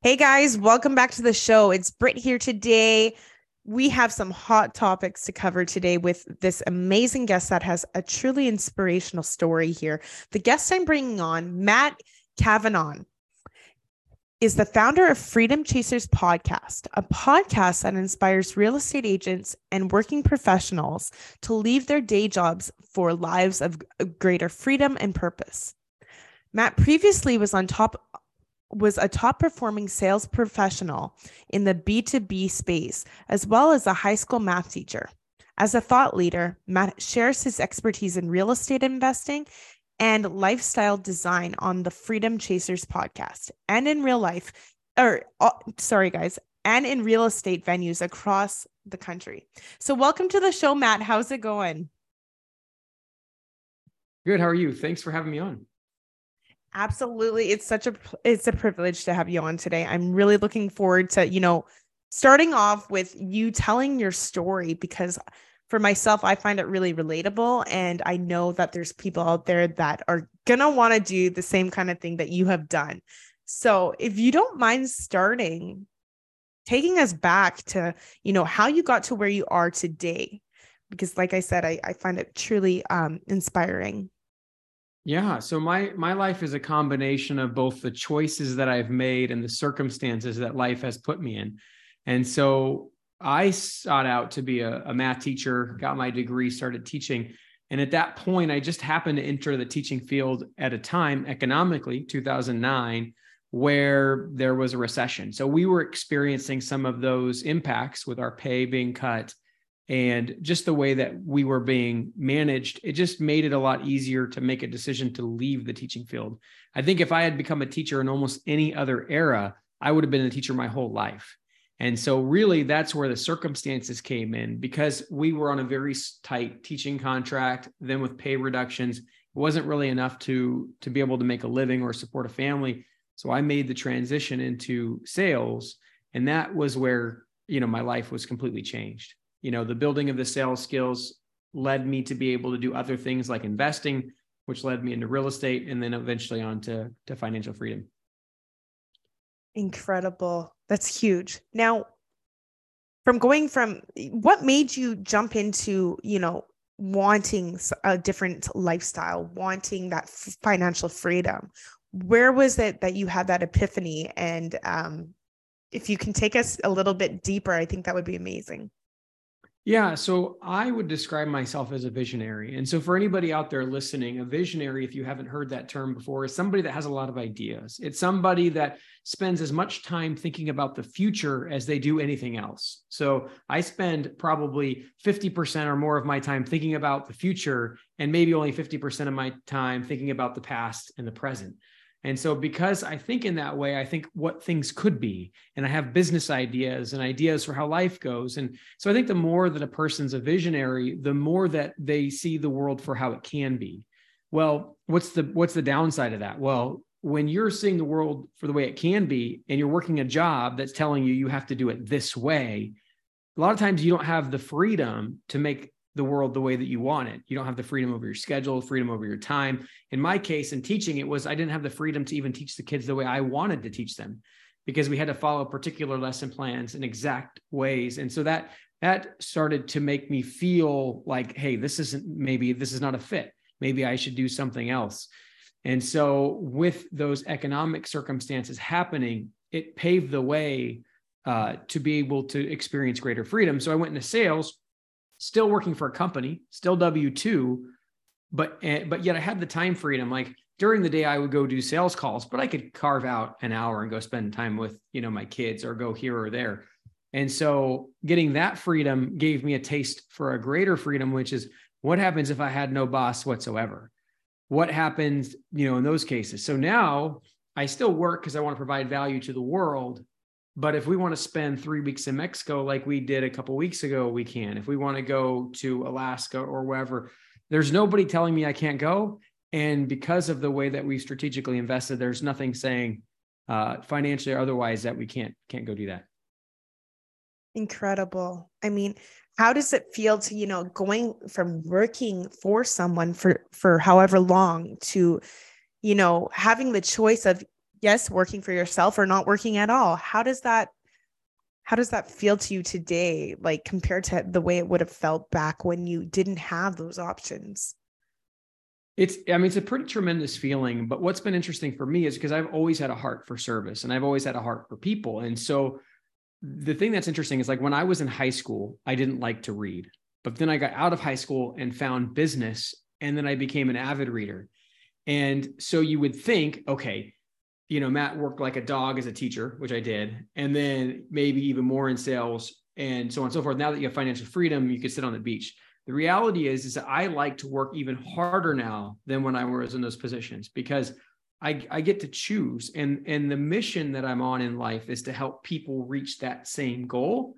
Hey guys, welcome back to the show. It's Britt here today. We have some hot topics to cover today with this amazing guest that has a truly inspirational story here. The guest I'm bringing on, Matt Cavanaugh, is the founder of Freedom Chasers Podcast, a podcast that inspires real estate agents and working professionals to leave their day jobs for lives of greater freedom and purpose. Matt previously was on top was a top performing sales professional in the B2B space, as well as a high school math teacher. As a thought leader, Matt shares his expertise in real estate investing and lifestyle design on the Freedom Chasers podcast and in real life, or uh, sorry, guys, and in real estate venues across the country. So, welcome to the show, Matt. How's it going? Good. How are you? Thanks for having me on. Absolutely. It's such a it's a privilege to have you on today. I'm really looking forward to, you know, starting off with you telling your story because for myself I find it really relatable and I know that there's people out there that are going to want to do the same kind of thing that you have done. So, if you don't mind starting taking us back to, you know, how you got to where you are today because like I said I I find it truly um inspiring. Yeah, so my my life is a combination of both the choices that I've made and the circumstances that life has put me in. And so I sought out to be a, a math teacher, got my degree, started teaching. And at that point, I just happened to enter the teaching field at a time economically, 2009, where there was a recession. So we were experiencing some of those impacts with our pay being cut and just the way that we were being managed it just made it a lot easier to make a decision to leave the teaching field. I think if i had become a teacher in almost any other era i would have been a teacher my whole life. And so really that's where the circumstances came in. Because we were on a very tight teaching contract then with pay reductions it wasn't really enough to to be able to make a living or support a family. So i made the transition into sales and that was where you know my life was completely changed you know the building of the sales skills led me to be able to do other things like investing which led me into real estate and then eventually on to, to financial freedom. Incredible. That's huge. Now from going from what made you jump into you know wanting a different lifestyle wanting that financial freedom? Where was it that you had that epiphany? And um, if you can take us a little bit deeper i think that would be amazing yeah, so I would describe myself as a visionary. And so, for anybody out there listening, a visionary, if you haven't heard that term before, is somebody that has a lot of ideas. It's somebody that spends as much time thinking about the future as they do anything else. So, I spend probably 50% or more of my time thinking about the future, and maybe only 50% of my time thinking about the past and the present. And so, because I think in that way, I think what things could be, and I have business ideas and ideas for how life goes. And so, I think the more that a person's a visionary, the more that they see the world for how it can be. Well, what's the what's the downside of that? Well, when you're seeing the world for the way it can be, and you're working a job that's telling you you have to do it this way, a lot of times you don't have the freedom to make the world the way that you want it. You don't have the freedom over your schedule, freedom over your time. In my case, in teaching, it was I didn't have the freedom to even teach the kids the way I wanted to teach them because we had to follow particular lesson plans in exact ways. And so that that started to make me feel like, hey, this isn't maybe this is not a fit. Maybe I should do something else. And so with those economic circumstances happening, it paved the way uh, to be able to experience greater freedom. So I went into sales still working for a company, still W two, but eh, but yet I had the time freedom. Like during the day, I would go do sales calls, but I could carve out an hour and go spend time with you know my kids or go here or there. And so getting that freedom gave me a taste for a greater freedom, which is what happens if I had no boss whatsoever? What happens, you know, in those cases? So now I still work because I want to provide value to the world. But if we want to spend three weeks in Mexico, like we did a couple weeks ago, we can. If we want to go to Alaska or wherever, there's nobody telling me I can't go. And because of the way that we strategically invested, there's nothing saying uh, financially or otherwise that we can't can't go do that. Incredible. I mean, how does it feel to you know going from working for someone for for however long to you know having the choice of yes working for yourself or not working at all. How does that how does that feel to you today like compared to the way it would have felt back when you didn't have those options? It's i mean it's a pretty tremendous feeling but what's been interesting for me is because i've always had a heart for service and i've always had a heart for people. And so the thing that's interesting is like when i was in high school i didn't like to read but then i got out of high school and found business and then i became an avid reader. And so you would think okay you know, Matt worked like a dog as a teacher, which I did, and then maybe even more in sales and so on and so forth. Now that you have financial freedom, you can sit on the beach. The reality is, is that I like to work even harder now than when I was in those positions because I, I get to choose. And, and the mission that I'm on in life is to help people reach that same goal.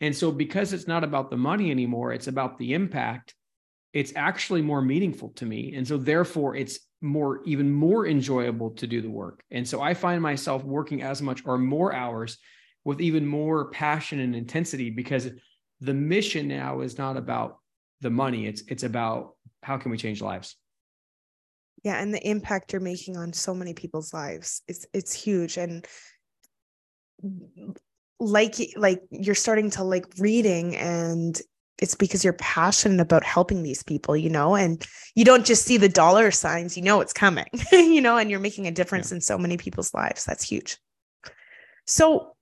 And so because it's not about the money anymore, it's about the impact, it's actually more meaningful to me. And so therefore it's more even more enjoyable to do the work. And so i find myself working as much or more hours with even more passion and intensity because the mission now is not about the money. It's it's about how can we change lives. Yeah and the impact you're making on so many people's lives it's it's huge. And like like you're starting to like reading and it's because you're passionate about helping these people, you know, and you don't just see the dollar signs, you know, it's coming, you know, and you're making a difference yeah. in so many people's lives. That's huge. So,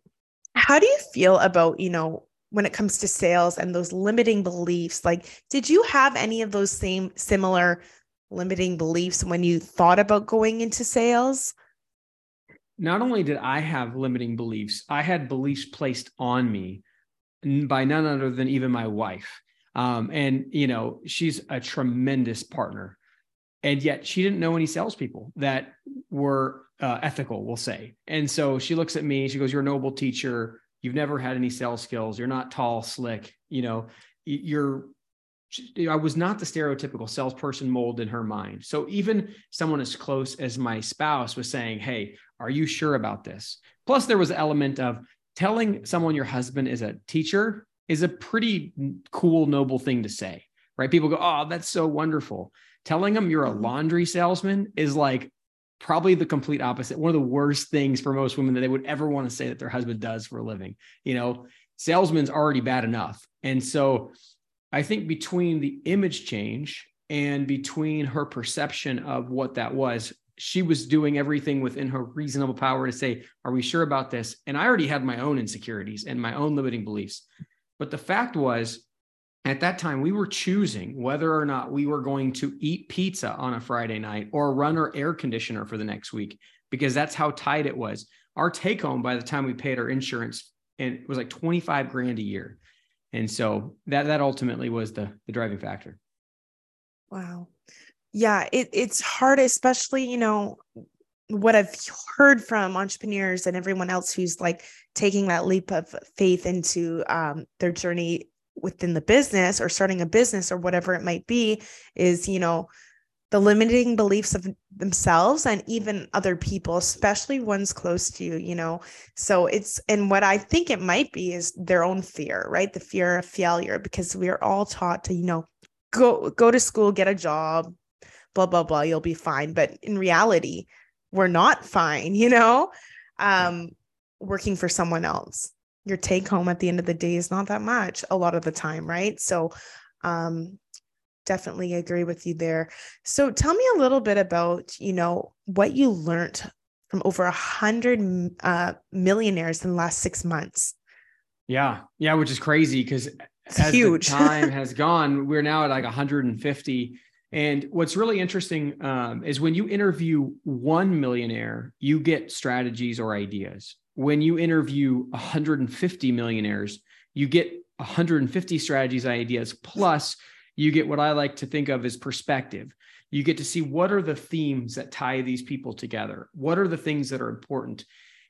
how do you feel about, you know, when it comes to sales and those limiting beliefs? Like, did you have any of those same similar limiting beliefs when you thought about going into sales? Not only did I have limiting beliefs, I had beliefs placed on me by none other than even my wife. Um, and you know, she's a tremendous partner, and yet she didn't know any salespeople that were uh, ethical, we'll say. And so she looks at me. She goes, "You're a noble teacher. You've never had any sales skills. You're not tall, slick. You know, you're." I was not the stereotypical salesperson mold in her mind. So even someone as close as my spouse was saying, "Hey, are you sure about this?" Plus, there was an element of telling someone your husband is a teacher is a pretty cool, noble thing to say, right? People go, Oh, that's so wonderful. Telling them you're a mm-hmm. laundry salesman is like probably the complete opposite. One of the worst things for most women that they would ever want to say that their husband does for a living. You know, salesman's already bad enough. And so I think between the image change and between her perception of what that was, she was doing everything within her reasonable power to say, Are we sure about this? And I already had my own insecurities and my own limiting beliefs. But the fact was, at that time, we were choosing whether or not we were going to eat pizza on a Friday night or run our air conditioner for the next week because that's how tight it was. Our take home by the time we paid our insurance, and it was like 25 grand a year. And so that that ultimately was the the driving factor. Wow yeah it, it's hard especially you know what i've heard from entrepreneurs and everyone else who's like taking that leap of faith into um, their journey within the business or starting a business or whatever it might be is you know the limiting beliefs of themselves and even other people especially ones close to you you know? So it's and what i think it might be is their own fear right? The fear of failure because we are all taught to you know go go to school get a job blah blah blah you'll be fine. But in reality we're not fine you know? Um working for someone else your take home at the end of the day is not that much a lot of the time right? So um definitely agree with you there. So tell me a little bit about you know what you learned from over a hundred uh, millionaires in the last six months. Yeah. Yeah which is crazy because as huge. time has gone we're now at like 150 and what's really interesting um, is when you interview one millionaire, you get strategies or ideas. When you interview 150 millionaires, you get 150 strategies, ideas, plus you get what I like to think of as perspective. You get to see what are the themes that tie these people together? What are the things that are important?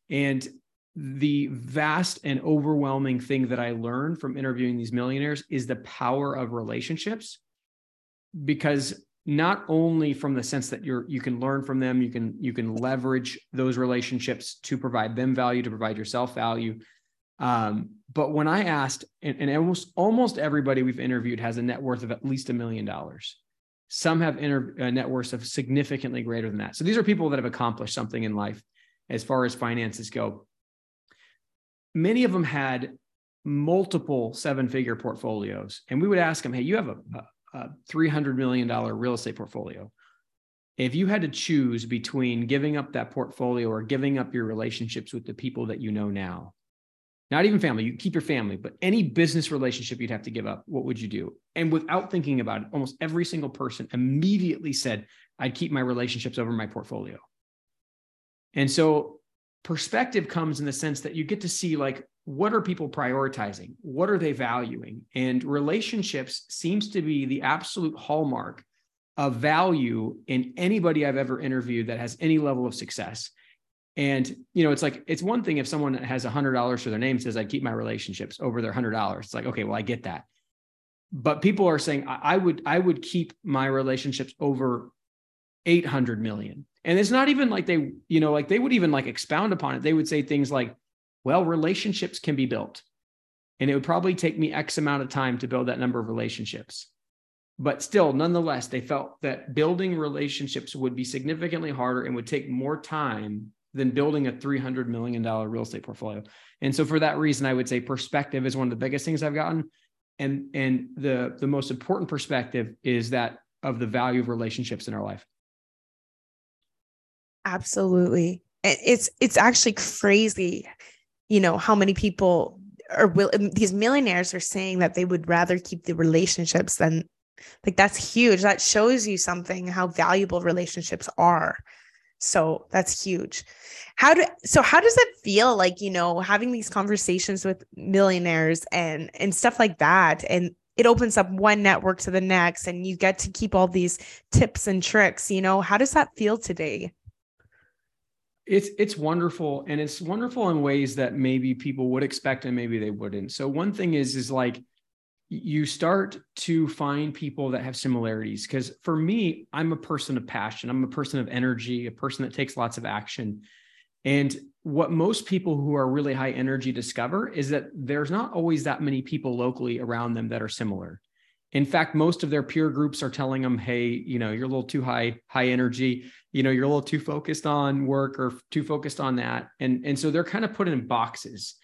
And the vast and overwhelming thing that I learned from interviewing these millionaires is the power of relationships. Because not only from the sense that you're you can learn from them, you can you can leverage those relationships to provide them value, to provide yourself value. Um, but when I asked, and, and almost almost everybody we've interviewed has a net worth of at least a million dollars. Some have inter, uh, net worths of significantly greater than that. So these are people that have accomplished something in life as far as finances go. Many of them had multiple seven figure portfolios. And we would ask them, hey, you have a, a $300 million real estate portfolio. If you had to choose between giving up that portfolio or giving up your relationships with the people that you know now, not even family, you keep your family, but any business relationship you'd have to give up, what would you do? And without thinking about it, almost every single person immediately said, I'd keep my relationships over my portfolio. And so perspective comes in the sense that you get to see like what are people prioritizing? What are they valuing? And relationships seems to be the absolute hallmark of value in anybody I've ever interviewed that has any level of success. And you know, it's like it's one thing if someone has a hundred dollars for their name says I keep my relationships over their hundred dollars. It's like okay, well I get that, but people are saying I, would I would keep my relationships over eight hundred million. And it's not even like they you know like they would even like expound upon it. They would say things like, well, relationships can be built, and it would probably take me X amount of time to build that number of relationships. But still, nonetheless, they felt that building relationships would be significantly harder and would take more time than building a $300 million real estate portfolio. And so for that reason, I would say perspective is one of the biggest things I've gotten. And, and the, the most important perspective is that of the value of relationships in our life. Absolutely. It's, it's actually crazy, you know, how many people are will um, these millionaires are saying that they would rather keep the relationships than like that's huge. That shows you something how valuable relationships are. So that's huge. How do so how does it feel like, you know, having these conversations with millionaires and and stuff like that and it opens up one network to the next and you get to keep all these tips and tricks, you know, how does that feel today? It's it's wonderful and it's wonderful in ways that maybe people would expect and maybe they wouldn't. So one thing is is like you start to find people that have similarities. Because for me, I'm a person of passion, I'm a person of energy, a person that takes lots of action. And what most people who are really high energy discover is that there's not always that many people locally around them that are similar. In fact, most of their peer groups are telling them, "Hey, you know, you're a little too high high energy. You know, you're a little too focused on work or too focused on that." And and so they're kind of put in boxes.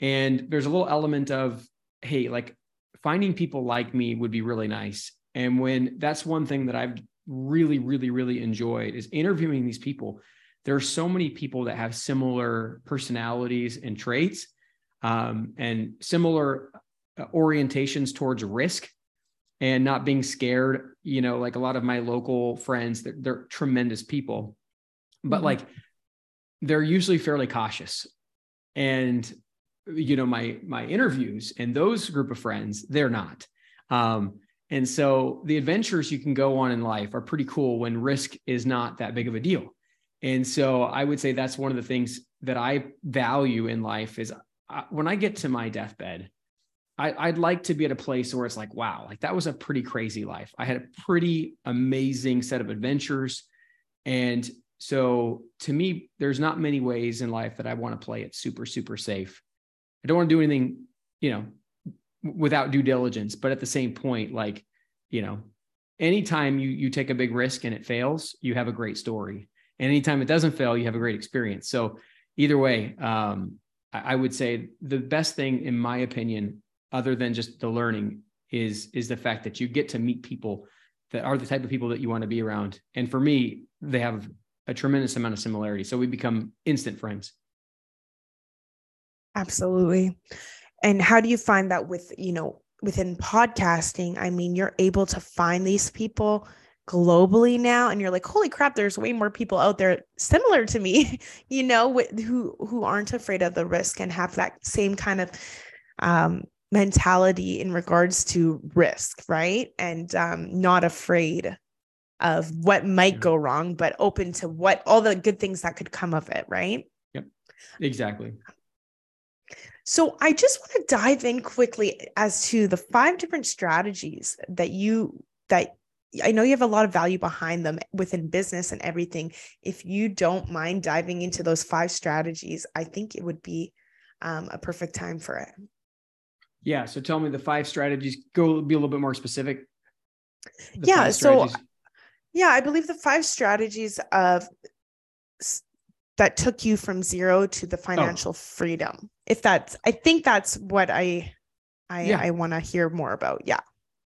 And there's a little element of, "Hey, like finding people like me would be really nice. And when that's one thing that I've really, really, really enjoyed is interviewing these people. There are so many people that have similar personalities and traits um, and similar uh, orientations towards risk and not being scared. You know, like a lot of my local friends, they're, they're tremendous people, but mm-hmm. like they're usually fairly cautious. And you know my my interviews and those group of friends they're not um, and so the adventures you can go on in life are pretty cool when risk is not that big of a deal and so i would say that's one of the things that i value in life is I, uh, when i get to my deathbed I, i'd like to be at a place where it's like wow like that was a pretty crazy life i had a pretty amazing set of adventures and so to me there's not many ways in life that i want to play it super super safe I don't want to do anything, you know, without due diligence. But at the same point, like, you know, anytime you you take a big risk and it fails, you have a great story. And anytime it doesn't fail, you have a great experience. So either way, um, I, I would say the best thing, in my opinion, other than just the learning, is is the fact that you get to meet people that are the type of people that you want to be around. And for me, they have a tremendous amount of similarity. So we become instant friends. Absolutely. And how do you find that with, you know, within podcasting? I mean, you're able to find these people globally now and you're like holy crap there's way more people out there similar to me you know who who aren't afraid of the risk and have that same kind of um mentality in regards to risk right and um not afraid of what might go wrong, but open to what all the good things that could come of it, right? Yep. Exactly. So I just want to dive in quickly as to the five different strategies that you that I know you have a lot of value behind them within business and everything. If you don't mind diving into those five strategies, I think it would be um, a perfect time for it. Yeah. So tell me the five strategies. Go be a little bit more specific. The yeah. So, yeah, I believe the five strategies of that took you from zero to the oh. financial oh. freedom. If that's, I think that's what I, I, yeah. I want to hear more about. Yeah.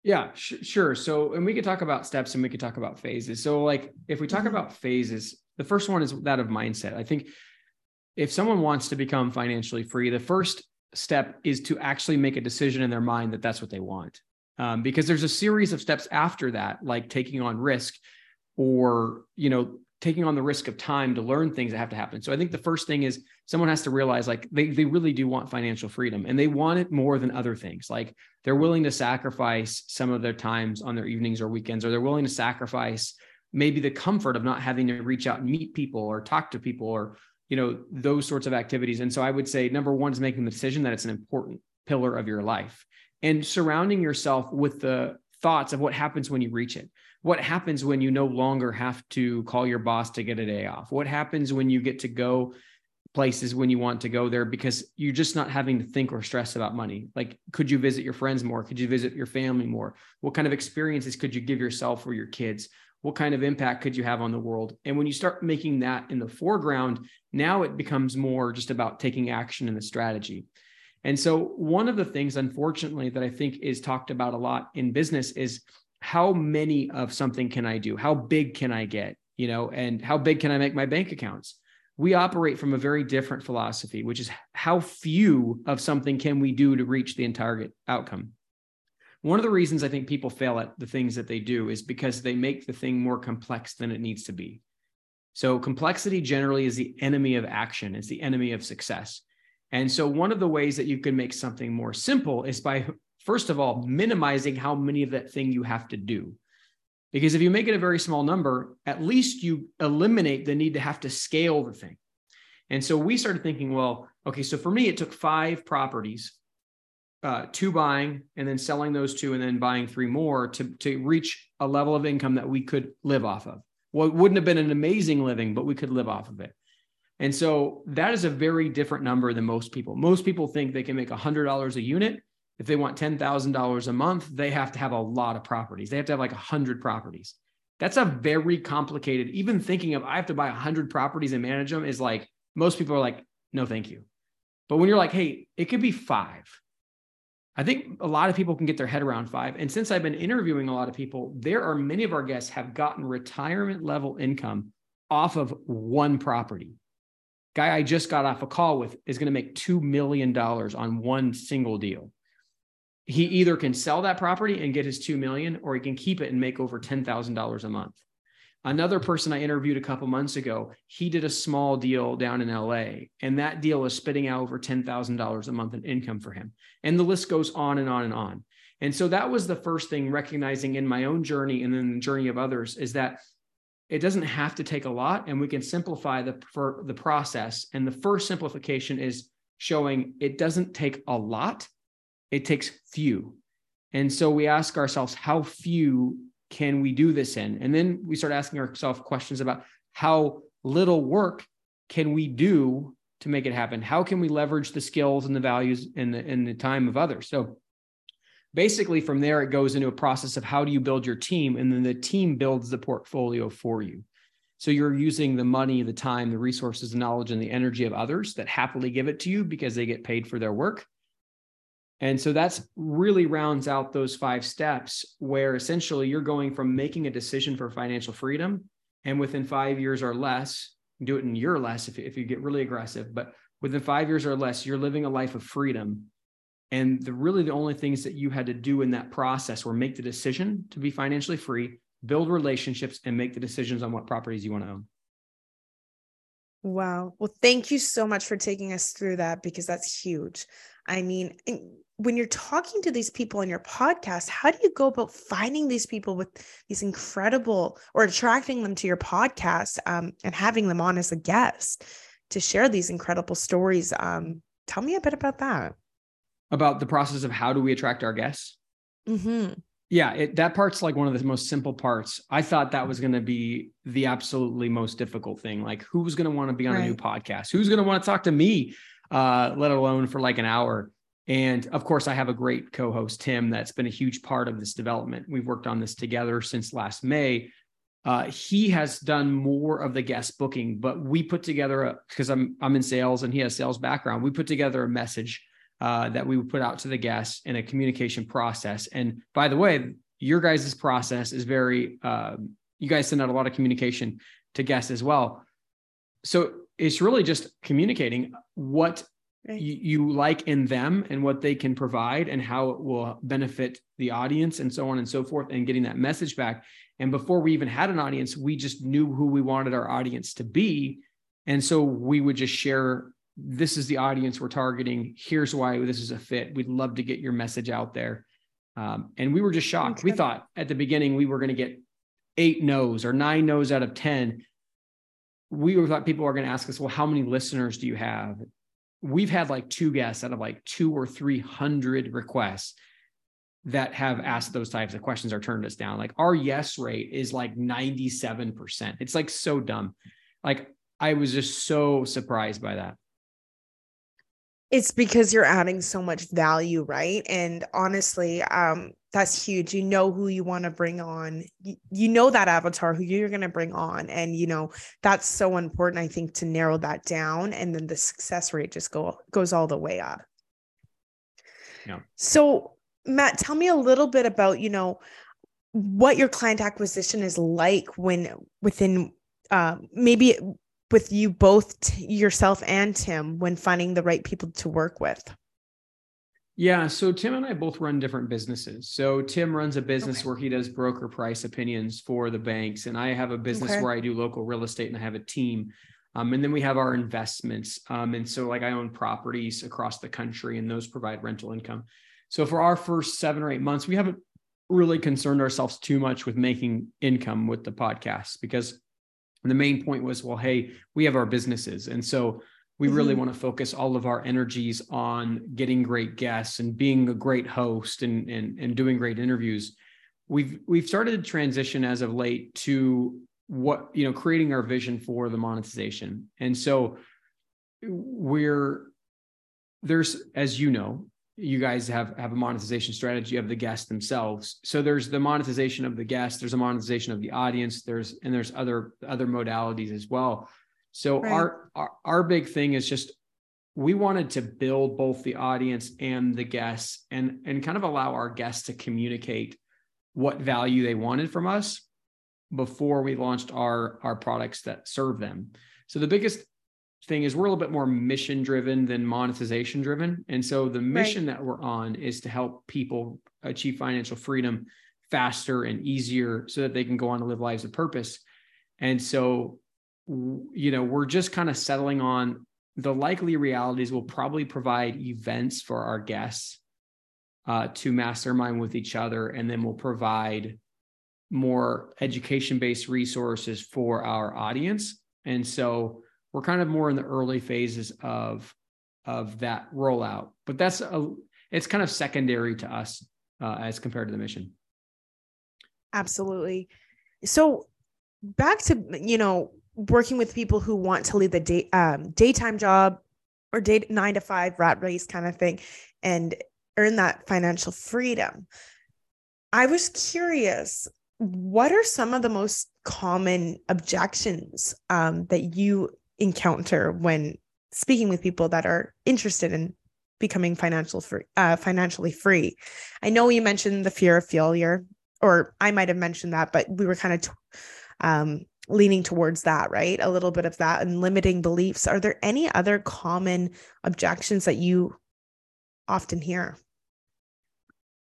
Yeah, sh- sure. So, and we could talk about steps and we could talk about phases. So, like, if we talk mm-hmm. about phases, the first one is that of mindset. I think if someone wants to become financially free, the first step is to actually make a decision in their mind that that's what they want. Um, because there's a series of steps after that, like taking on risk or, you know, taking on the risk of time to learn things that have to happen. So I think the first thing is someone has to realize like they, they really do want financial freedom and they want it more than other things. Like they're willing to sacrifice some of their times on their evenings or weekends, or they're willing to sacrifice maybe the comfort of not having to reach out and meet people or talk to people or you know those sorts of activities. And so i would say number one is making the decision that it's an important pillar of your life and surrounding yourself with the thoughts of what happens when you reach it. What happens when you no longer have to call your boss to get a day off? What happens when you get to go places when you want to go there because you're just not having to think or stress about money? Like could you visit your friends more? Could you visit your family more? What kind of experiences could you give yourself or your kids what kind of impact could you have on the world? And when you start making that in the foreground now it becomes more just about taking action in the strategy. And so one of the things unfortunately that i think is talked about a lot in business is how many of something can i do? How big can i get you know and how big can i make my bank accounts? We operate from a very different philosophy which is how few of something can we do to reach the entire outcome one of the reasons I think people fail at the things that they do is because they make the thing more complex than it needs to be. So, complexity generally is the enemy of action, it's the enemy of success. And so, one of the ways that you can make something more simple is by, first of all, minimizing how many of that thing you have to do. Because if you make it a very small number, at least you eliminate the need to have to scale the thing. And so we started thinking, well, okay, so for me, it took five properties uh, two buying and then selling those two and then buying three more to, to reach a level of income that we could live off of. Well, it wouldn't have been an amazing living, but we could live off of it. And so that is a very different number than most people. Most people think they can make $100 a unit. If they want $10,000 a month, they have to have a lot of properties. They have to have like 100 properties. That's a very complicated, even thinking of I have to buy 100 properties and manage them is like, most people are like, no, thank you. But when you're like, hey, it could be five, I think a lot of people can get their head around five. And since I've been interviewing a lot of people, there are many of our guests have gotten retirement level income off of one property. Guy I just got off a call with is going to make $2 million on one single deal. He either can sell that property and get his 2 million or he can keep it and make over $10,000 a month. Another person I interviewed a couple months ago, he did a small deal down in LA, and that deal is spitting out over $10,000 a month in income for him. And the list goes on and on and on. And so that was the first thing, recognizing in my own journey and then the journey of others, is that it doesn't have to take a lot, and we can simplify the, the process. And the first simplification is showing it doesn't take a lot, it takes few. And so we ask ourselves, how few can we do this in? And then we start asking ourselves questions about how little work can we do to make it happen? How can we leverage the skills and the values and the, and the time of others? So basically from there, it goes into a process of how do you build your team? And then the team builds the portfolio for you. So you're using the money, the time, the resources, the knowledge, and the energy of others that happily give it to you because they get paid for their work. And so that's really rounds out those five steps where essentially you're going from making a decision for financial freedom and within five years or less, do it in year less if, if you get really aggressive, but within five years or less, you're living a life of freedom. And the really the only things that you had to do in that process were make the decision to be financially free, build relationships, and make the decisions on what properties you want to own. Wow. Well, thank you so much for taking us through that because that's huge. I mean, when you're talking to these people on your podcast, how do you go about finding these people with these incredible or attracting them to your podcast um, and having them on as a guest to share these incredible stories? Um, tell me a bit about that. About the process of how do we attract our guests? Mm-hmm. Yeah, it, that part's like one of the most simple parts. I thought that was going to be the absolutely most difficult thing. Like, who's going to want to be on right. a new podcast? Who's going to want to talk to me, uh, let alone for like an hour? And of course, I have a great co host, Tim, that's been a huge part of this development. We've worked on this together since last May. Uh, he has done more of the guest booking, but we put together because I'm I'm in sales and he has sales background. We put together a message uh, that we would put out to the guests in a communication process. And by the way, your guys' process is very uh, you guys send out a lot of communication to guests as well. So it's really just communicating what right. you, you like in them and what they can provide and how it will benefit the audience and so on and so forth and getting that message back. And before we even had an audience we just knew who we wanted our audience to be. And so we would just share this is the audience we're targeting. Here's why this is a fit. We'd love to get your message out there. Um, and we were just shocked. Okay. we thought at the beginning we were going to get eight no's or nine no's out of ten. We thought people are going to ask us well how many listeners do you have we've had like two guests out of like two or three hundred requests that have asked those types of questions or turned us down. Like our yes rate is like 97%. It's like so dumb. Like I was just so surprised by that. It's because you're adding so much value, right? And honestly, um, that's huge. You know who you want to bring on. You, you know that avatar who you're going to bring on and you know that's so important i think to narrow that down and then the success rate just go goes all the way up. Yeah. So matt tell me a little bit about you know what your client acquisition is like when within uh, maybe with you both t- yourself and tim when finding the right people to work with yeah. So Tim and I both run different businesses. So Tim runs a business okay. where he does broker price opinions for the banks, and I have a business okay. where I do local real estate and I have a team. Um, and then we have our investments. Um, and so, like, I own properties across the country, and those provide rental income. So, for our first seven or eight months, we haven't really concerned ourselves too much with making income with the podcast because the main point was, well, hey, we have our businesses. And so, we mm-hmm. really want to focus all of our energies on getting great guests and being a great host and, and, and doing great interviews. We've we've started to transition as of late to what you know creating our vision for the monetization. And so we're there's as you know you guys have have a monetization strategy of the guests themselves so there's the monetization of the guests there's a monetization of the audience there's and there's other other modalities as well so right. our, our our big thing is just we wanted to build both the audience and the guests and and kind of allow our guests to communicate what value they wanted from us before we launched our our products that serve them. So the biggest thing is we're a little bit more mission driven than monetization driven. And so the mission right. that we're on is to help people achieve financial freedom faster and easier so that they can go on to live lives of purpose. And so you know, we're just kind of settling on the likely realities will probably provide events for our guests uh, to mastermind with each other, and then we'll provide more education based resources for our audience. And so we're kind of more in the early phases of of that rollout, but that's a it's kind of secondary to us uh, as compared to the mission. Absolutely. So back to you know working with people who want to leave the day um, daytime job or day nine to five rat race kind of thing and earn that financial freedom. I was curious, what are some of the most common objections um, that you encounter when speaking with people that are interested in becoming financial free, uh, financially free? I know you mentioned the fear of failure, or I might have mentioned that, but we were kind of t- um, leaning towards that, right? A little bit of that and limiting beliefs. Are there any other common objections that you often hear?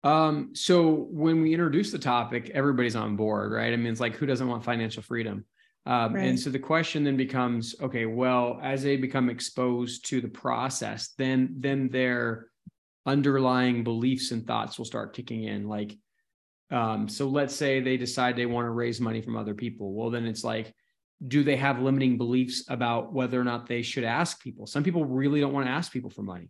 Um, so when we introduce the topic, everybody's on board, right? I mean, it's like who doesn't want financial freedom? Um, right. And so the question then becomes, okay, well, as they become exposed to the process, then then they're underlying beliefs and thoughts will start kicking in. Like, um, so let's say they decide they want to raise money from other people. Well, then it's like, do they have limiting beliefs about whether or not they should ask people? Some people really don't want to ask people for money.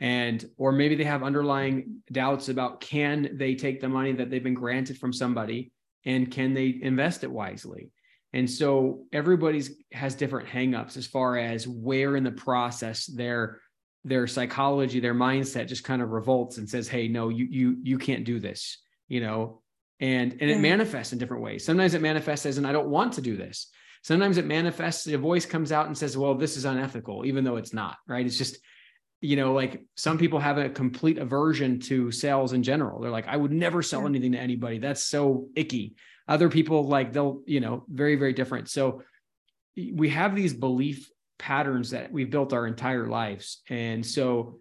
And, or maybe they have underlying doubts about can they take the money that they've been granted from somebody and can they invest it wisely? And so everybody's has different hangups as far as where in the process their their psychology, their mindset just kind of revolts and says, "Hey, no, you you you can't do this," you know. And and it manifests in different ways. Sometimes it manifests as, "And I don't want to do this." Sometimes it manifests. A voice comes out and says, "Well, this is unethical," even though it's not. Right? It's just you know, like some people have a complete aversion to sales in general. They're like, I would never sell anything to anybody. That's so icky. Other people like they'll, you know, very, very different. So we have these belief patterns that we've built our entire lives. And so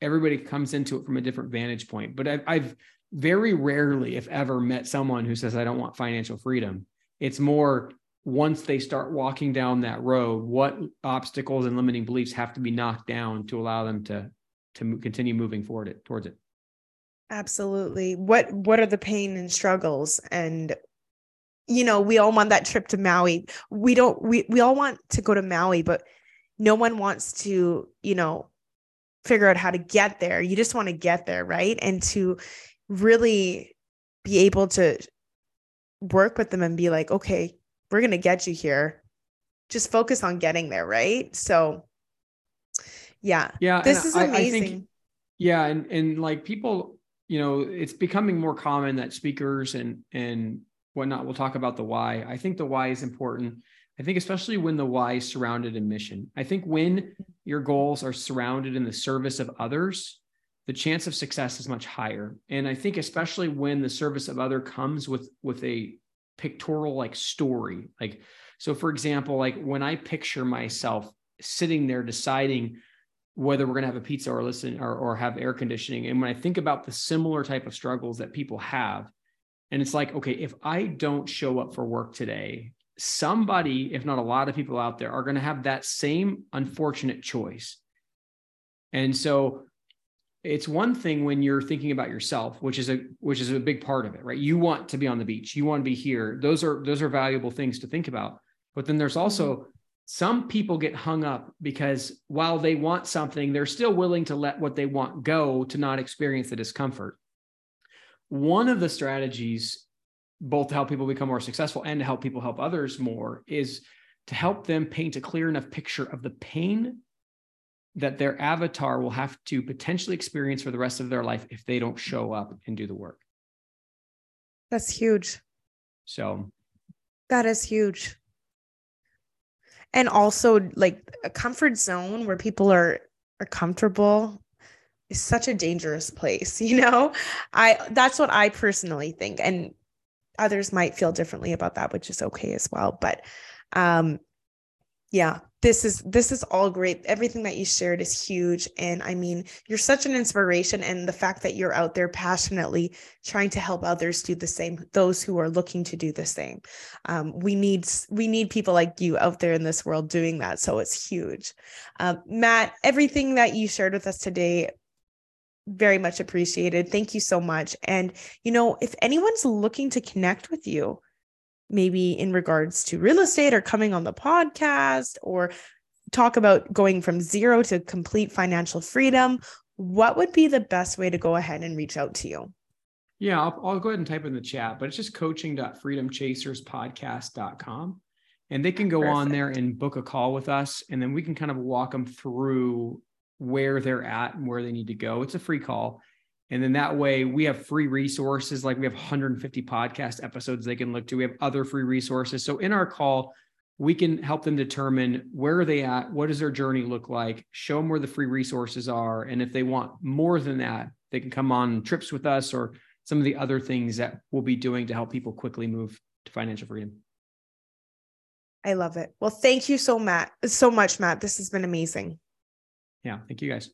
everybody comes into it from a different vantage point. But I've, I've very rarely, if ever, met someone who says, I don't want financial freedom. It's more once they start walking down that road, what obstacles and limiting beliefs have to be knocked down to allow them to to continue moving forward it towards it. Absolutely. What what are the pain and struggles and you know, we all want that trip to Maui. We don't we we all want to go to Maui, but no one wants to, you know, figure out how to get there. You just want to get there, right? And to really be able to work with them and be like, okay, we're going to get you here. Just focus on getting there, right? So yeah. Yeah. This is amazing. I, I think, yeah, and and like people, you know, it's becoming more common that speakers and and whatnot. We'll talk about the why. I think the why is important. I think especially when the why is surrounded in mission. I think when your goals are surrounded in the service of others, the chance of success is much higher. And I think especially when the service of other comes with with a pictorial like story. Like so for example, like when I picture myself sitting there deciding whether we're going to have a pizza or listen or, or have air conditioning and when i think about the similar type of struggles that people have and it's like, okay, if I don't show up for work today, somebody, if not a lot of people out there, are going to have that same unfortunate choice. And so it's one thing when you're thinking about yourself, which is a which is a big part of it, right? You want to be on the beach, you want to be here. Those are those are valuable things to think about. But then there's also mm-hmm. some people get hung up because while they want something, they're still willing to let what they want go to not experience the discomfort one of the strategies both to help people become more successful and to help people help others more is to help them paint a clear enough picture of the pain that their avatar will have to potentially experience for the rest of their life if they don't show up and do the work. That's huge. So that is huge. And also like a comfort zone where people are are comfortable is such a dangerous place, you know? I that's what I personally think and others might feel differently about that, which is okay as well, but um yeah, this is this is all great. Everything that you shared is huge and I mean, you're such an inspiration and the fact that you're out there passionately trying to help others do the same, those who are looking to do the same. Um, we need we need people like you out there in this world doing that, so it's huge. Um, Matt, everything that you shared with us today very much appreciated. Thank you so much. And, you know, if anyone's looking to connect with you, maybe in regards to real estate or coming on the podcast or talk about going from zero to complete financial freedom, what would be the best way to go ahead and reach out to you? Yeah, I'll, I'll go ahead and type in the chat, but it's just coaching.freedomchaserspodcast.com. And they can go Perfect. on there and book a call with us. And then we can kind of walk them through where they're at and where they need to go. It's a free call. And then that way we have free resources, like we have 150 podcast episodes they can look to. We have other free resources. So in our call, we can help them determine where are they at, what does their journey look like, show them where the free resources are. And if they want more than that, they can come on trips with us or some of the other things that we'll be doing to help people quickly move to financial freedom. I love it. Well, thank you so Matt, so much, Matt. This has been amazing yeah, thank you guys.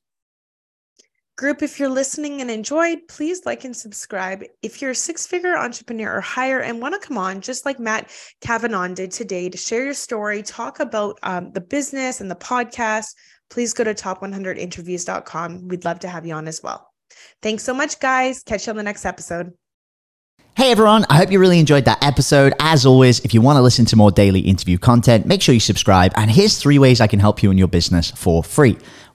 Group, if you're listening and enjoyed, please like and subscribe. If you're a six figure entrepreneur or higher and want to come on, just like Matt Cavanaugh did today, to share your story, talk about um, the business and the podcast, please go to top100interviews.com. We'd love to have you on as well. Thanks so much, guys. Catch you on the next episode. Hey everyone, I hope you really enjoyed that episode. As always, if you want to listen to more daily interview content, make sure you subscribe. And here's three ways I can help you in your business for free.